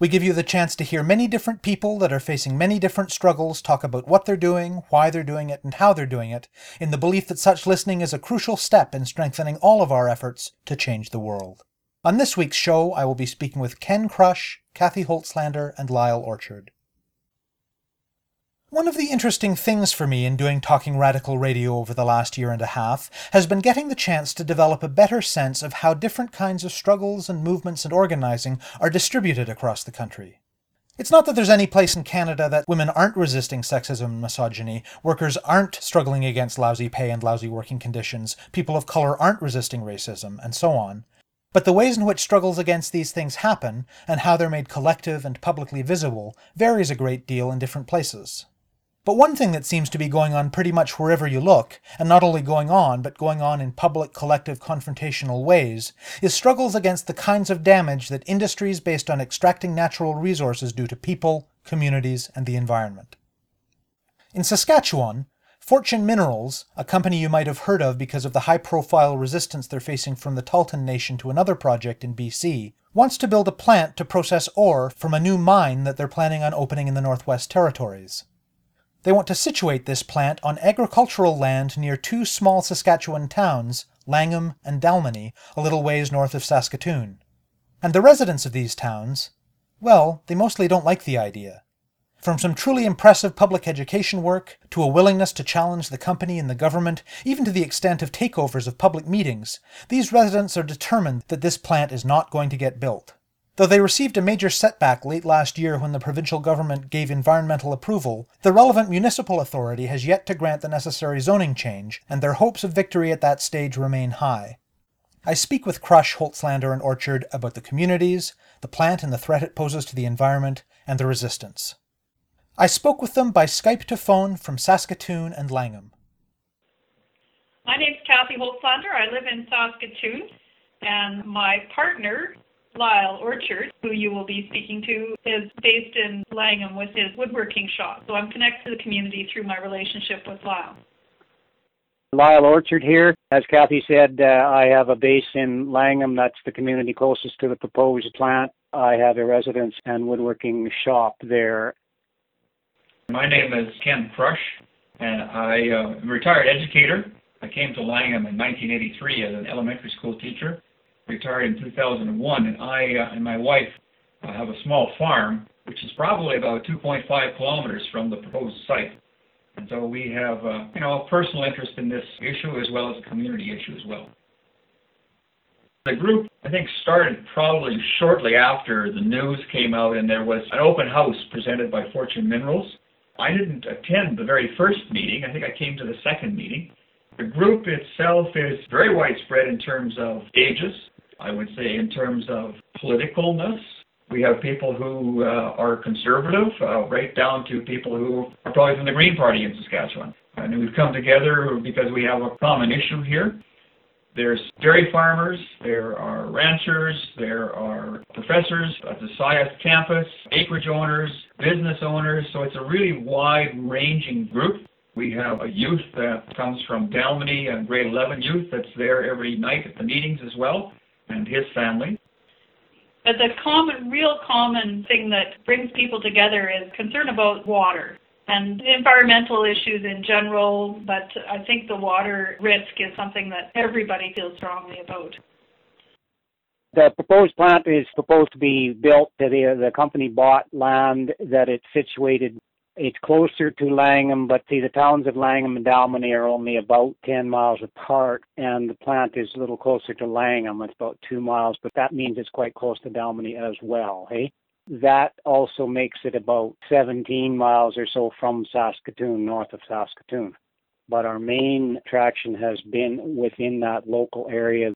We give you the chance to hear many different people that are facing many different struggles talk about what they're doing, why they're doing it, and how they're doing it, in the belief that such listening is a crucial step in strengthening all of our efforts to change the world. On this week's show, I will be speaking with Ken Crush, Kathy Holtslander, and Lyle Orchard. One of the interesting things for me in doing Talking Radical Radio over the last year and a half has been getting the chance to develop a better sense of how different kinds of struggles and movements and organizing are distributed across the country. It's not that there's any place in Canada that women aren't resisting sexism and misogyny, workers aren't struggling against lousy pay and lousy working conditions, people of color aren't resisting racism, and so on. But the ways in which struggles against these things happen, and how they're made collective and publicly visible, varies a great deal in different places. But one thing that seems to be going on pretty much wherever you look, and not only going on, but going on in public, collective, confrontational ways, is struggles against the kinds of damage that industries based on extracting natural resources do to people, communities, and the environment. In Saskatchewan, Fortune Minerals, a company you might have heard of because of the high profile resistance they're facing from the Tahltan Nation to another project in BC, wants to build a plant to process ore from a new mine that they're planning on opening in the Northwest Territories. They want to situate this plant on agricultural land near two small Saskatchewan towns, Langham and Dalmeny, a little ways north of Saskatoon. And the residents of these towns, well, they mostly don't like the idea. From some truly impressive public education work, to a willingness to challenge the company and the government, even to the extent of takeovers of public meetings, these residents are determined that this plant is not going to get built. Though they received a major setback late last year when the provincial government gave environmental approval, the relevant municipal authority has yet to grant the necessary zoning change, and their hopes of victory at that stage remain high. I speak with Crush, Holtslander, and Orchard about the communities, the plant and the threat it poses to the environment, and the resistance. I spoke with them by Skype to phone from Saskatoon and Langham. My name's Kathy Holtslander. I live in Saskatoon, and my partner, Lyle Orchard, who you will be speaking to, is based in Langham with his woodworking shop. So I'm connected to the community through my relationship with Lyle. Lyle Orchard here. As Kathy said, uh, I have a base in Langham. That's the community closest to the proposed plant. I have a residence and woodworking shop there. My name is Ken Crush, and I uh, am a retired educator. I came to Langham in 1983 as an elementary school teacher. Retired in 2001, and I uh, and my wife uh, have a small farm, which is probably about 2.5 kilometers from the proposed site. And so we have, uh, you know, a personal interest in this issue as well as a community issue as well. The group, I think, started probably shortly after the news came out and there was an open house presented by Fortune Minerals. I didn't attend the very first meeting. I think I came to the second meeting. The group itself is very widespread in terms of ages. I would say in terms of politicalness. We have people who uh, are conservative, uh, right down to people who are probably from the Green Party in Saskatchewan. And we've come together because we have a common issue here. There's dairy farmers, there are ranchers, there are professors at the SIAST campus, acreage owners, business owners, so it's a really wide ranging group. We have a youth that comes from Dalmeny, and grade 11 youth that's there every night at the meetings as well, and his family. But the common, real common thing that brings people together is concern about water and environmental issues in general, but I think the water risk is something that everybody feels strongly about. The proposed plant is proposed to be built. The, the company bought land that it's situated. It's closer to Langham, but see, the towns of Langham and Dalmeny are only about 10 miles apart, and the plant is a little closer to Langham. It's about two miles, but that means it's quite close to Dalmeny as well, hey? That also makes it about 17 miles or so from Saskatoon, north of Saskatoon. But our main attraction has been within that local area.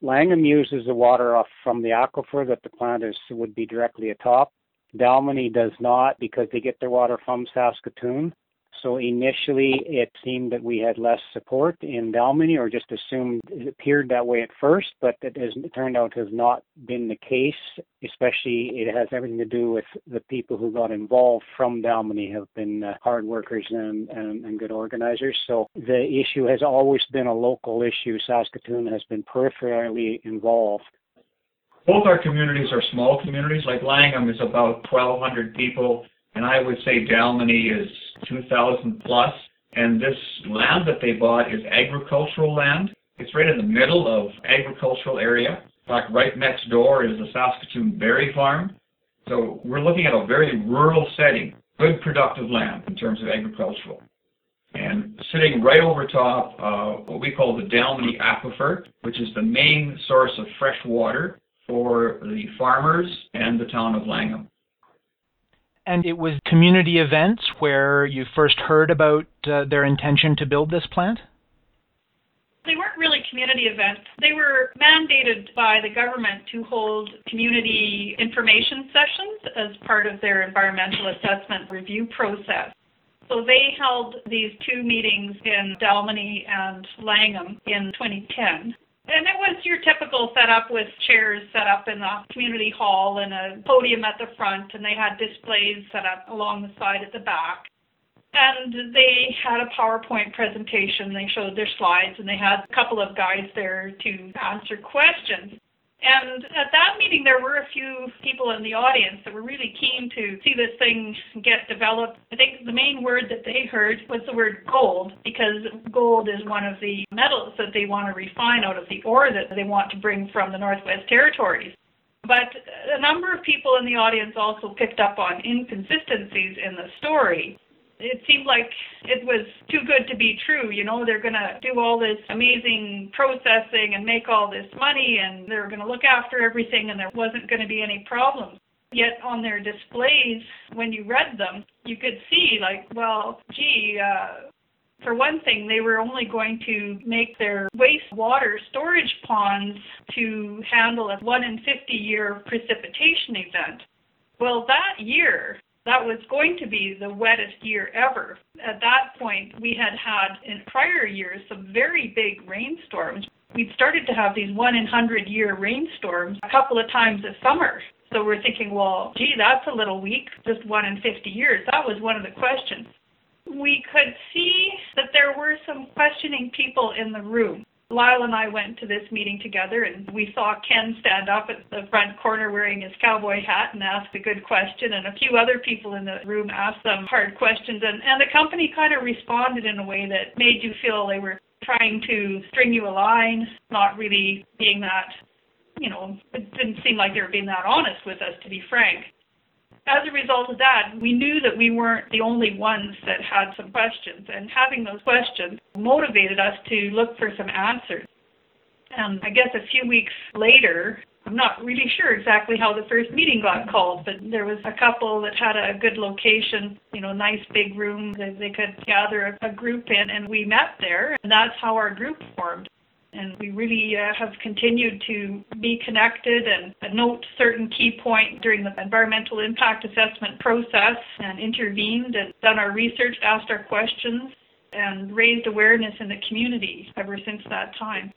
Langham uses the water off from the aquifer that the plant is would be directly atop. Dalmeny does not because they get their water from Saskatoon. So initially, it seemed that we had less support in Dalmeny, or just assumed it appeared that way at first, but it has it turned out have not been the case. Especially, it has everything to do with the people who got involved from Dalmeny have been uh, hard workers and, and, and good organizers. So the issue has always been a local issue. Saskatoon has been peripherally involved. Both our communities are small communities. Like Langham is about 1,200 people and I would say Dalmeny is 2,000 plus. And this land that they bought is agricultural land. It's right in the middle of agricultural area. In fact, right next door is a Saskatoon berry farm. So we're looking at a very rural setting, good productive land in terms of agricultural. And sitting right over top, uh, what we call the Dalmeny Aquifer, which is the main source of fresh water for the farmers and the town of Langham. And it was community events where you first heard about uh, their intention to build this plant? They weren't really community events. They were mandated by the government to hold community information sessions as part of their environmental assessment review process. So they held these two meetings in Dalmeny and Langham in 2010. And it was your typical setup with chairs set up in the community hall and a podium at the front, and they had displays set up along the side at the back. And they had a PowerPoint presentation. They showed their slides, and they had a couple of guys there to answer questions. And at that meeting, there were a few people in the audience that were really keen to see this thing get developed. I think the main word that they heard was the word gold, because gold is one of the metals that they want to refine out of the ore that they want to bring from the Northwest Territories. But a number of people in the audience also picked up on inconsistencies in the story it seemed like it was too good to be true. You know, they're going to do all this amazing processing and make all this money, and they're going to look after everything, and there wasn't going to be any problems. Yet on their displays, when you read them, you could see, like, well, gee, uh, for one thing, they were only going to make their wastewater storage ponds to handle a 1 in 50 year precipitation event. Well, that year, that was going to be the wettest year ever. At that point, we had had in prior years some very big rainstorms. We'd started to have these one in hundred year rainstorms a couple of times this summer. So we're thinking, well, gee, that's a little weak, just one in 50 years. That was one of the questions. We could see that there were some questioning people in the room. Lyle and I went to this meeting together and we saw Ken stand up at the front corner wearing his cowboy hat and ask a good question and a few other people in the room asked some hard questions and, and the company kind of responded in a way that made you feel they were trying to string you along, not really being that, you know, it didn't seem like they were being that honest with us to be frank as a result of that, we knew that we weren't the only ones that had some questions, and having those questions motivated us to look for some answers. And I guess a few weeks later, I'm not really sure exactly how the first meeting got called, but there was a couple that had a good location, you know, nice big room that they could gather a, a group in, and we met there, and that's how our group formed and we really uh, have continued to be connected and note certain key points during the environmental impact assessment process and intervened and done our research, asked our questions, and raised awareness in the community ever since that time.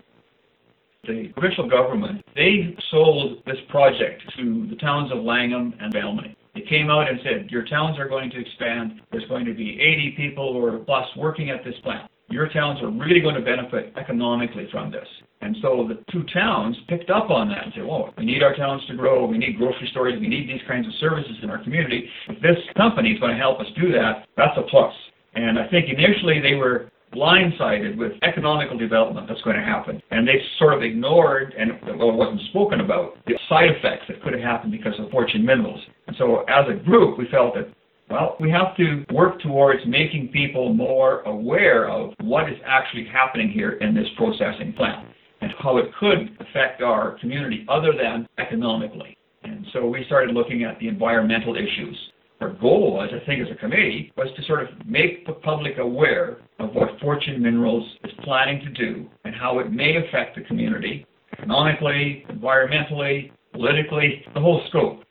The provincial government, they sold this project to the towns of Langham and Dalmeny. They came out and said, your towns are going to expand. There's going to be 80 people or plus working at this plant your towns are really going to benefit economically from this. And so the two towns picked up on that and said, "Well, we need our towns to grow. We need grocery stores. We need these kinds of services in our community. If this company is going to help us do that, that's a plus. And I think initially they were blindsided with economical development that's going to happen. And they sort of ignored, and well, it wasn't spoken about, the side effects that could have happened because of Fortune Minerals. And so as a group, we felt that well, we have to work towards making people more aware of what is actually happening here in this processing plant and how it could affect our community other than economically. And so we started looking at the environmental issues. Our goal was, I think, as a committee, was to sort of make the public aware of what Fortune Minerals is planning to do and how it may affect the community economically, environmentally, politically, the whole scope.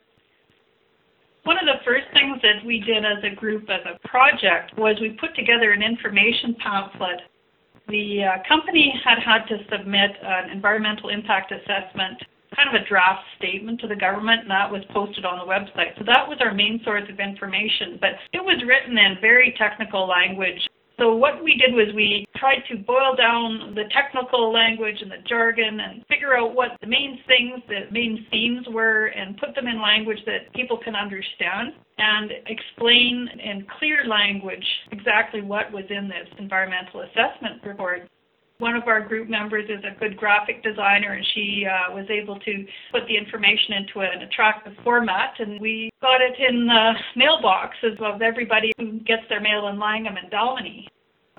One of the first things that we did as a group, as a project, was we put together an information pamphlet. The uh, company had had to submit an environmental impact assessment, kind of a draft statement to the government, and that was posted on the website. So that was our main source of information, but it was written in very technical language so what we did was we tried to boil down the technical language and the jargon and figure out what the main things, the main themes were and put them in language that people can understand and explain in clear language exactly what was in this environmental assessment report. One of our group members is a good graphic designer and she uh, was able to put the information into an attractive format and we got it in the mailboxes of everybody who gets their mail in Langham and Dalmeny.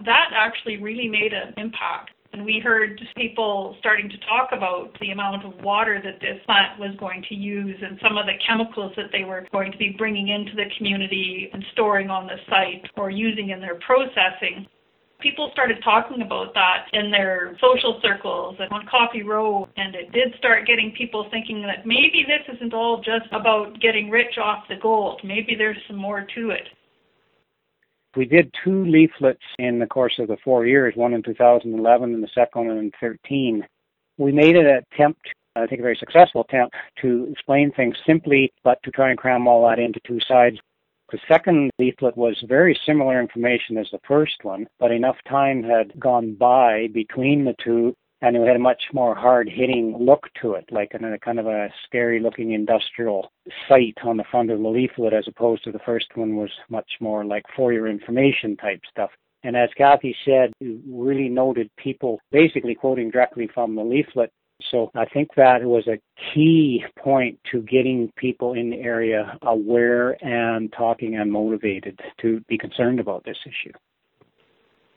That actually really made an impact. And we heard people starting to talk about the amount of water that this plant was going to use and some of the chemicals that they were going to be bringing into the community and storing on the site or using in their processing people started talking about that in their social circles and on Coffee Row, and it did start getting people thinking that maybe this isn't all just about getting rich off the gold. Maybe there's some more to it. We did two leaflets in the course of the four years, one in 2011 and the second one in 13. We made an attempt, I think a very successful attempt, to explain things simply, but to try and cram all that into two sides. The second leaflet was very similar information as the first one, but enough time had gone by between the two and it had a much more hard hitting look to it, like in a kind of a scary looking industrial site on the front of the leaflet as opposed to the first one was much more like for your information type stuff. And as Kathy said, really noted people basically quoting directly from the leaflet so I think that was a key point to getting people in the area aware and talking and motivated to be concerned about this issue.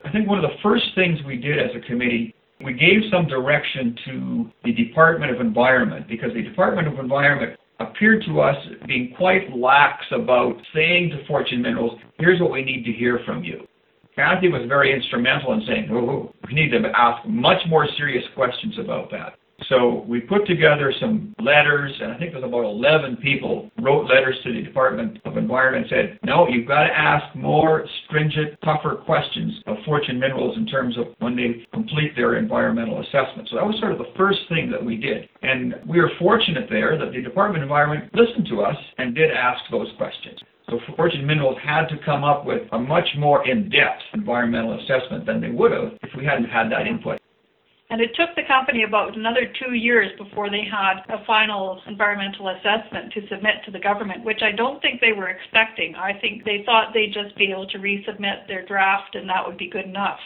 I think one of the first things we did as a committee, we gave some direction to the Department of Environment because the Department of Environment appeared to us being quite lax about saying to Fortune Minerals, here's what we need to hear from you. Kathy was very instrumental in saying, oh, we need to ask much more serious questions about that. So we put together some letters, and I think there's about 11 people wrote letters to the Department of Environment and said, no, you've got to ask more stringent, tougher questions of Fortune Minerals in terms of when they complete their environmental assessment. So that was sort of the first thing that we did. And we were fortunate there that the Department of Environment listened to us and did ask those questions. So Fortune Minerals had to come up with a much more in-depth environmental assessment than they would have if we hadn't had that input. And it took the company about another two years before they had a final environmental assessment to submit to the government, which I don't think they were expecting. I think they thought they'd just be able to resubmit their draft and that would be good enough.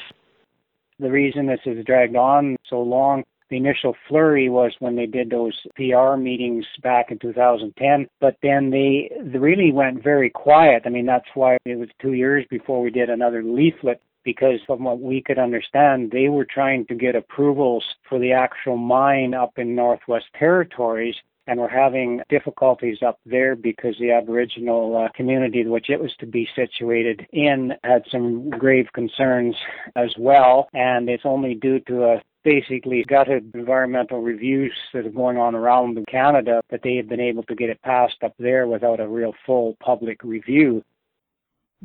The reason this has dragged on so long the initial flurry was when they did those PR meetings back in 2010, but then they, really went very quiet. I mean, that's why it was two years before we did another leaflet because from what we could understand, they were trying to get approvals for the actual mine up in Northwest Territories and were having difficulties up there because the Aboriginal uh, community which it was to be situated in had some grave concerns as well. And it's only due to a basically gutted environmental reviews that are going on around in Canada that they have been able to get it passed up there without a real full public review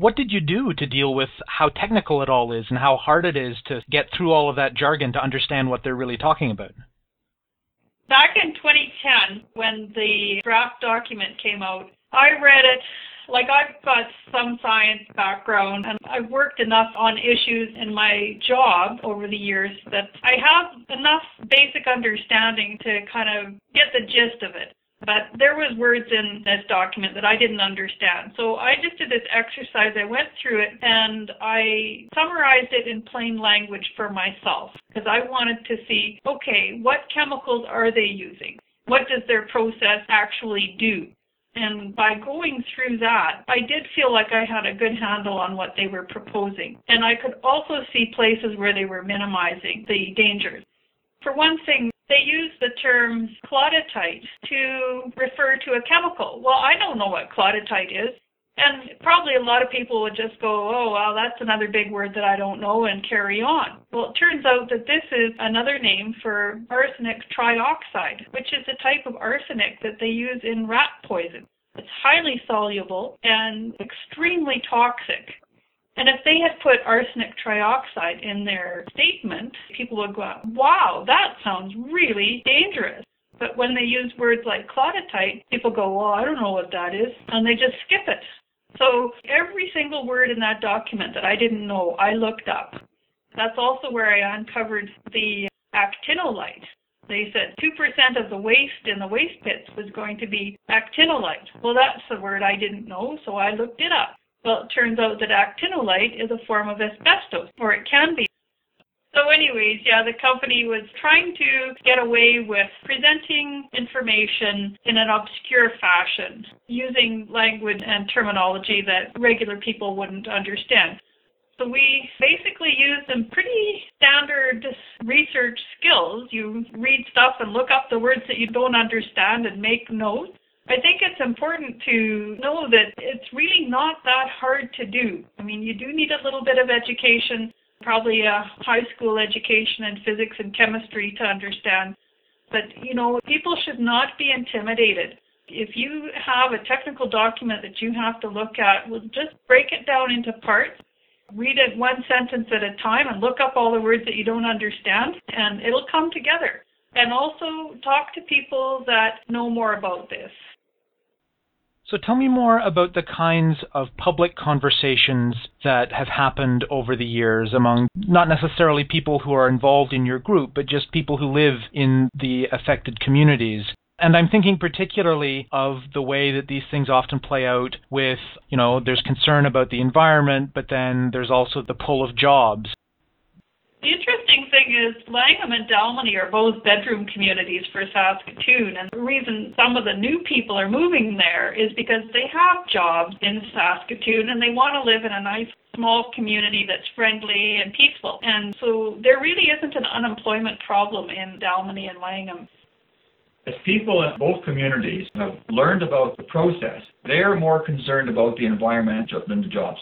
what did you do to deal with how technical it all is and how hard it is to get through all of that jargon to understand what they're really talking about? Back in 2010, when the draft document came out, I read it like I've got some science background and I've worked enough on issues in my job over the years that I have enough basic understanding to kind of get the gist of it. But there was words in this document that I didn't understand. So I just did this exercise. I went through it and I summarized it in plain language for myself because I wanted to see, okay, what chemicals are they using? What does their process actually do? And by going through that, I did feel like I had a good handle on what they were proposing. And I could also see places where they were minimizing the dangers. For one thing, they use the term claudetite to refer to a chemical. Well, I don't know what claudetite is. And probably a lot of people would just go, oh, well, that's another big word that I don't know and carry on. Well, it turns out that this is another name for arsenic trioxide, which is a type of arsenic that they use in rat poison. It's highly soluble and extremely toxic. And if they had put arsenic trioxide in their statement, people would go, wow, that sounds really dangerous. But when they use words like claudetite, people go, well, I don't know what that is, and they just skip it. So every single word in that document that I didn't know, I looked up. That's also where I uncovered the actinolite. They said 2% of the waste in the waste pits was going to be actinolite. Well, that's the word I didn't know, so I looked it up. Well, it turns out that actinolite is a form of asbestos, or it can be. So anyways, yeah, the company was trying to get away with presenting information in an obscure fashion, using language and terminology that regular people wouldn't understand. So we basically used some pretty standard research skills. You read stuff and look up the words that you don't understand and make notes. I think it's important to know that it's really not that hard to do. I mean, you do need a little bit of education, probably a high school education in physics and chemistry to understand. But, you know, people should not be intimidated. If you have a technical document that you have to look at, well, just break it down into parts. Read it one sentence at a time and look up all the words that you don't understand, and it'll come together. And also talk to people that know more about this. So tell me more about the kinds of public conversations that have happened over the years among not necessarily people who are involved in your group, but just people who live in the affected communities. And I'm thinking particularly of the way that these things often play out with, you know, there's concern about the environment, but then there's also the pull of jobs. The interesting thing is Langham and Dalmeny are both bedroom communities for Saskatoon, and the reason some of the new people are moving there is because they have jobs in Saskatoon and they want to live in a nice small community that's friendly and peaceful. And so there really isn't an unemployment problem in Dalmeny and Langham. As people in both communities have learned about the process, they are more concerned about the environment than the jobs.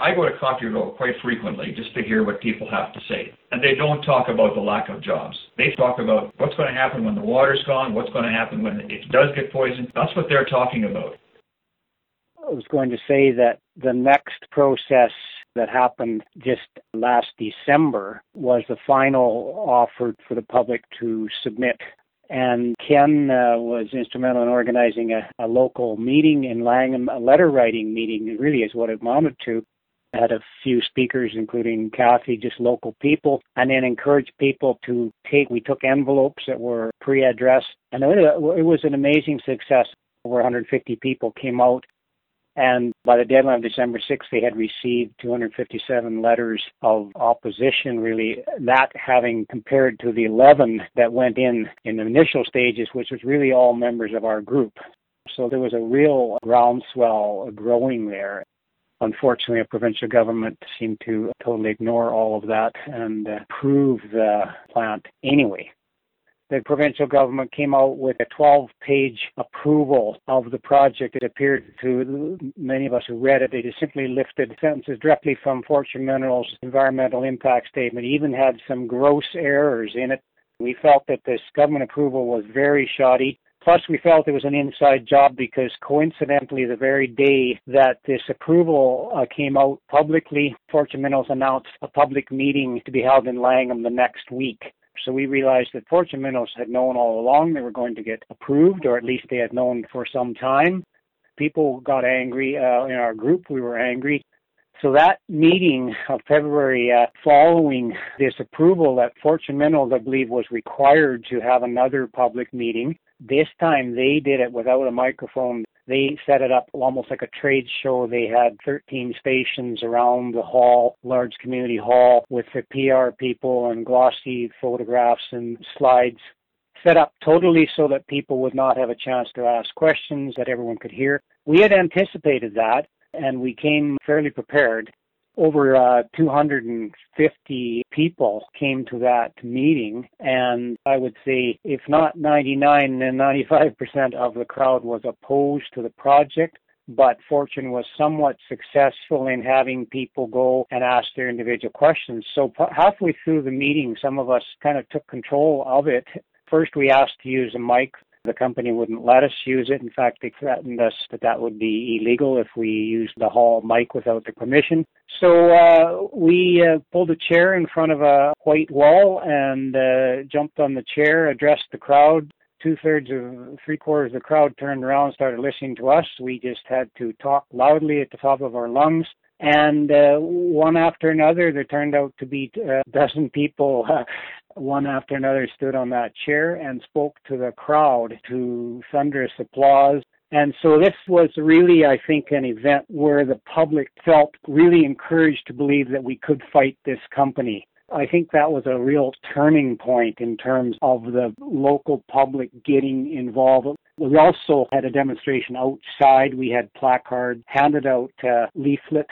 I go to Coffee Row quite frequently just to hear what people have to say. And they don't talk about the lack of jobs. They talk about what's going to happen when the water's gone, what's going to happen when it does get poisoned. That's what they're talking about. I was going to say that the next process that happened just last December was the final offer for the public to submit. And Ken uh, was instrumental in organizing a, a local meeting in Langham, a letter writing meeting, really is what it amounted to, had a few speakers, including Kathy, just local people, and then encouraged people to take. We took envelopes that were pre-addressed, and it, it was an amazing success. Over 150 people came out, and by the deadline of December 6th, they had received 257 letters of opposition. Really, that having compared to the 11 that went in in the initial stages, which was really all members of our group. So there was a real groundswell growing there. Unfortunately, a provincial government seemed to totally ignore all of that and uh, approve the plant anyway. The provincial government came out with a 12 page approval of the project. It appeared to many of us who read it, they just simply lifted sentences directly from Fortune Minerals' environmental impact statement, it even had some gross errors in it. We felt that this government approval was very shoddy Plus, we felt it was an inside job because coincidentally, the very day that this approval uh, came out publicly, Fortune Minerals announced a public meeting to be held in Langham the next week. So we realized that Fortune Minerals had known all along they were going to get approved, or at least they had known for some time. People got angry uh, in our group. We were angry. So that meeting of February uh, following this approval that Fortune Minerals, I believe, was required to have another public meeting. This time they did it without a microphone. They set it up almost like a trade show. They had 13 stations around the hall, large community hall, with the PR people and glossy photographs and slides set up totally so that people would not have a chance to ask questions that everyone could hear. We had anticipated that and we came fairly prepared. Over uh, 250 people came to that meeting, and I would say, if not 99, then 95% of the crowd was opposed to the project but Fortune was somewhat successful in having people go and ask their individual questions. So halfway through the meeting, some of us kind of took control of it. First, we asked to use a mic The company wouldn't let us use it. In fact, they threatened us that that would be illegal if we used the hall mic without the permission. So uh, we uh, pulled a chair in front of a white wall and uh, jumped on the chair, addressed the crowd. Two thirds of three quarters of the crowd turned around and started listening to us. We just had to talk loudly at the top of our lungs. And uh, one after another, there turned out to be a dozen people uh, one after another stood on that chair and spoke to the crowd to thunderous applause. And so this was really, I think, an event where the public felt really encouraged to believe that we could fight this company. I think that was a real turning point in terms of the local public getting involved. We also had a demonstration outside. We had placards handed out, uh, leaflets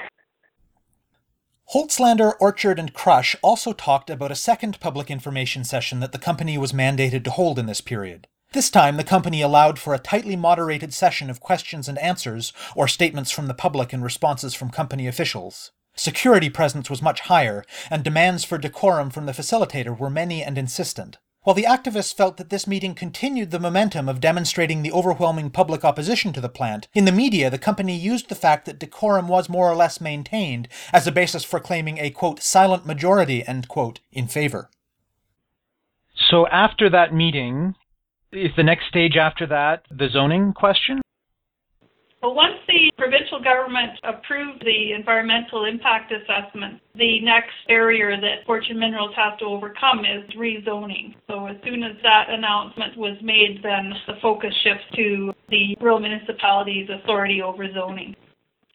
Holtslander, Orchard, and Crush also talked about a second public information session that the company was mandated to hold in this period. This time, the company allowed for a tightly moderated session of questions and answers, or statements from the public and responses from company officials. Security presence was much higher, and demands for decorum from the facilitator were many and insistent. While the activists felt that this meeting continued the momentum of demonstrating the overwhelming public opposition to the plant, in the media the company used the fact that decorum was more or less maintained as a basis for claiming a quote silent majority end quote in favor. So after that meeting, is the next stage after that the zoning question? Well, once the provincial government approved the environmental impact assessment, the next barrier that Fortune Minerals has to overcome is rezoning. So as soon as that announcement was made, then the focus shifts to the rural municipalities' authority over zoning.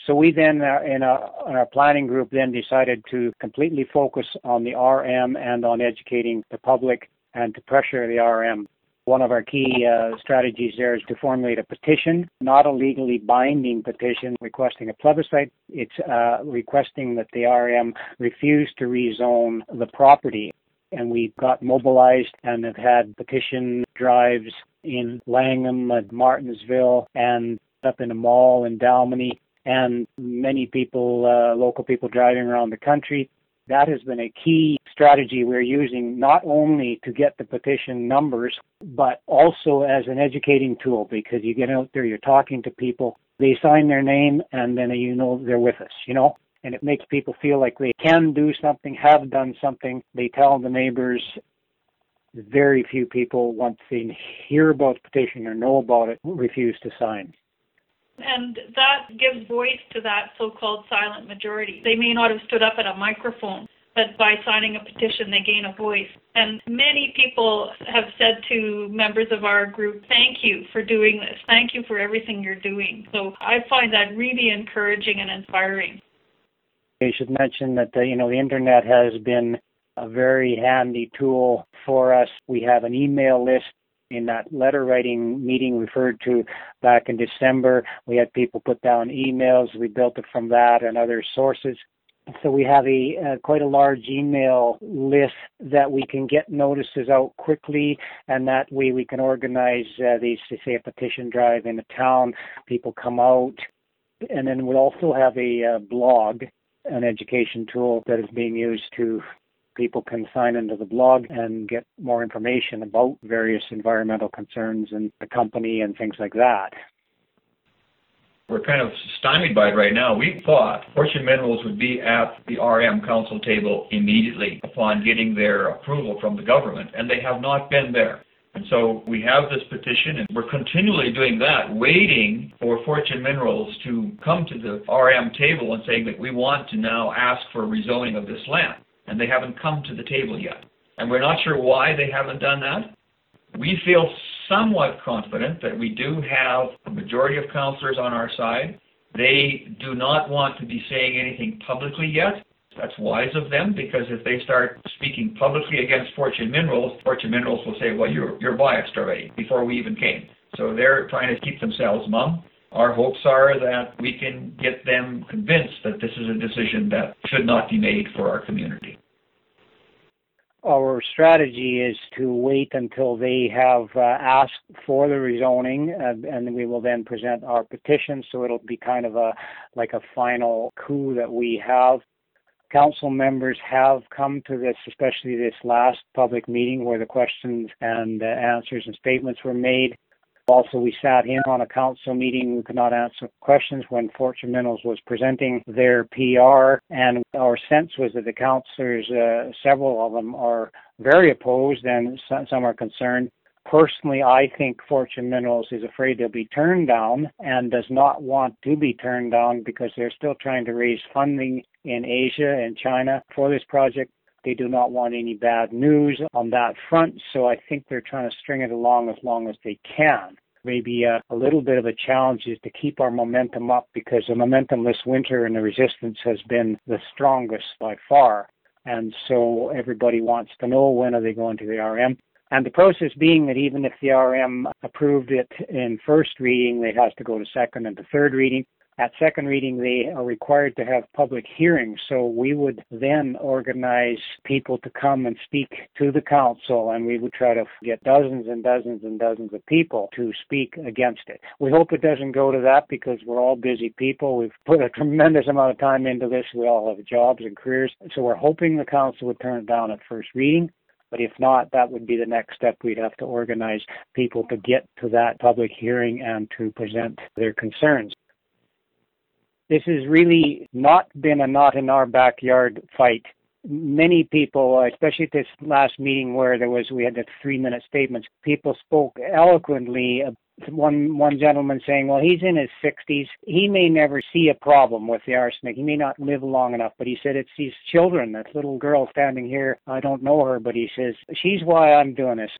So we then, uh, in, in, our planning group, then decided to completely focus on the RM and on educating the public and to pressure the RM. One of our key uh, strategies there is to formulate a petition, not a legally binding petition requesting a plebiscite. It's uh, requesting that the RM refuse to rezone the property. And we got mobilized and have had petition drives in Langham, and Martensville and up in the mall in Dalmeny, and many people, uh, local people driving around the country. That has been a key strategy we're using not only to get the petition numbers, but also as an educating tool because you get out there, you're talking to people, they sign their name, and then you know they're with us, you know? And it makes people feel like they can do something, have done something. They tell the neighbors. Very few people, once they hear about the petition or know about it, refuse to sign. And that gives voice to that so-called silent majority. They may not have stood up at a microphone, but by signing a petition, they gain a voice. And many people have said to members of our group, thank you for doing this. Thank you for everything you're doing. So I find that really encouraging and inspiring. I should mention that, the, you know, the internet has been a very handy tool for us. We have an email list in that letter writing meeting referred to back in December. We had people put down emails. We built it from that and other sources. So we have a uh, quite a large email list that we can get notices out quickly, and that way we can organize uh, these, say, a petition drive in a town. People come out, and then we also have a uh, blog, an education tool that is being used to people can sign into the blog and get more information about various environmental concerns and the company and things like that. We're kind of stymied by it right now. We thought Fortune Minerals would be at the RM Council table immediately upon getting their approval from the government, and they have not been there. And so we have this petition, and we're continually doing that, waiting for Fortune Minerals to come to the RM table and saying that we want to now ask for rezoning of this land and they haven't come to the table yet. And we're not sure why they haven't done that. We feel somewhat confident that we do have a majority of counselors on our side. They do not want to be saying anything publicly yet. That's wise of them because if they start speaking publicly against Fortune Minerals, Fortune Minerals will say, well, you're, you're biased already before we even came. So they're trying to keep themselves mum. Our hopes are that we can get them convinced that this is a decision that should not be made for our community. Our strategy is to wait until they have uh, asked for the rezoning, uh, and we will then present our petition. So it'll be kind of a like a final coup that we have. Council members have come to this, especially this last public meeting where the questions and uh, answers and statements were made Also, we sat in on a council meeting. We could not answer questions when Fortune Minerals was presenting their PR, and our sense was that the councillors, uh, several of them, are very opposed, and some are concerned. Personally, I think Fortune Minerals is afraid they'll be turned down and does not want to be turned down because they're still trying to raise funding in Asia and China for this project. They do not want any bad news on that front, so I think they're trying to string it along as long as they can. Maybe a, a little bit of a challenge is to keep our momentum up because the momentum this winter and the resistance has been the strongest by far. And so everybody wants to know when are they going to the RM. And the process being that even if the RM approved it in first reading, it has to go to second and to third reading. At second reading, they are required to have public hearings. So we would then organize people to come and speak to the council, and we would try to get dozens and dozens and dozens of people to speak against it. We hope it doesn't go to that because we're all busy people. We've put a tremendous amount of time into this. We all have jobs and careers. So we're hoping the council would turn it down at first reading. But if not, that would be the next step. We'd have to organize people to get to that public hearing and to present their concerns. This has really not been a not in our backyard fight. Many people, especially at this last meeting where there was, we had the three minute statements, people spoke eloquently one one gentleman saying, "Well, he's in his 60s. He may never see a problem with the arsenic. He may not live long enough." But he said, "It's these children. That little girl standing here. I don't know her, but he says she's why I'm doing this."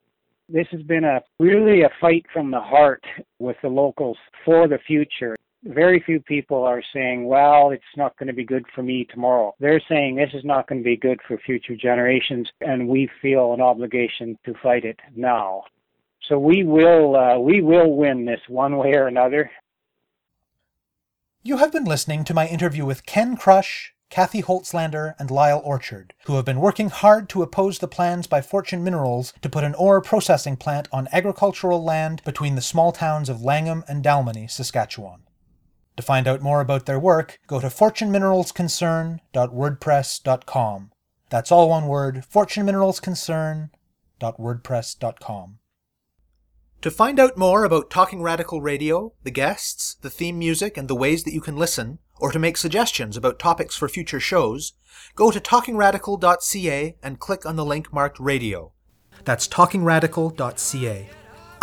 This has been a really a fight from the heart with the locals for the future. Very few people are saying, well, it's not going to be good for me tomorrow. They're saying this is not going to be good for future generations, and we feel an obligation to fight it now. So we will uh, we will win this one way or another. You have been listening to my interview with Ken Crush, Kathy Holtslander, and Lyle Orchard, who have been working hard to oppose the plans by Fortune Minerals to put an ore processing plant on agricultural land between the small towns of Langham and Dalmeny, Saskatchewan. To find out more about their work, go to fortunemineralsconcern.wordpress.com. That's all one word, fortunemineralsconcern.wordpress.com. To find out more about Talking Radical Radio, the guests, the theme music, and the ways that you can listen, or to make suggestions about topics for future shows, go to talkingradical.ca and click on the link marked radio. That's talkingradical.ca.